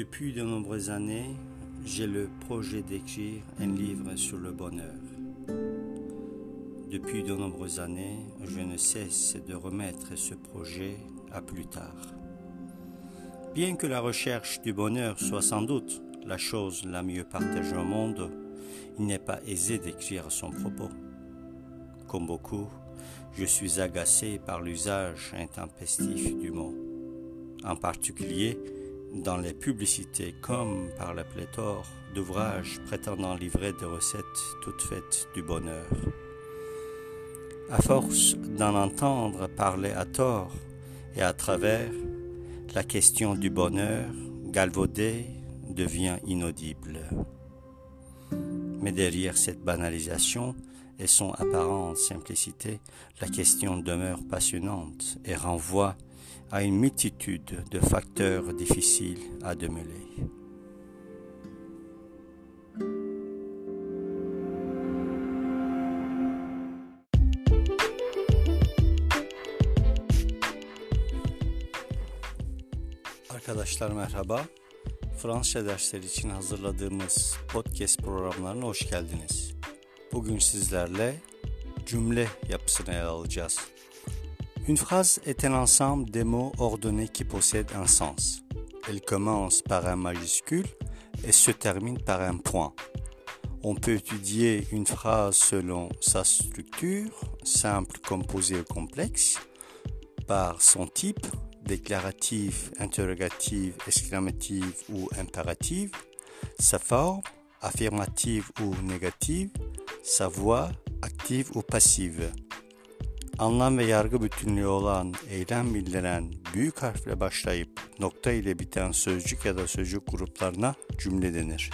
Depuis de nombreuses années, j'ai le projet d'écrire un livre sur le bonheur. Depuis de nombreuses années, je ne cesse de remettre ce projet à plus tard. Bien que la recherche du bonheur soit sans doute la chose la mieux partagée au monde, il n'est pas aisé d'écrire son propos. Comme beaucoup, je suis agacé par l'usage intempestif du mot. En particulier, dans les publicités comme par la pléthore d'ouvrages prétendant livrer des recettes toutes faites du bonheur. À force d'en entendre parler à tort et à travers, la question du bonheur, galvaudée, devient inaudible. Mais derrière cette banalisation et son apparente simplicité, la question demeure passionnante et renvoie à une multitude de facteurs difficiles à démêler. Arkadaşlar merhaba. Fransızca dersleri için hazırladığımız podcast programlarına hoş geldiniz. Bugün sizlerle cümle yapısını ele alacağız. Une phrase est un ensemble de mots ordonnés qui possèdent un sens. Elle commence par un majuscule et se termine par un point. On peut étudier une phrase selon sa structure, simple, composée ou complexe, par son type, déclaratif, interrogatif, exclamatif ou impératif, sa forme, affirmative ou négative, sa voix, active ou passive. Anlam ve yargı bütünlüğü olan, eylem bildiren, büyük harfle başlayıp nokta ile biten sözcük ya da sözcük gruplarına cümle denir.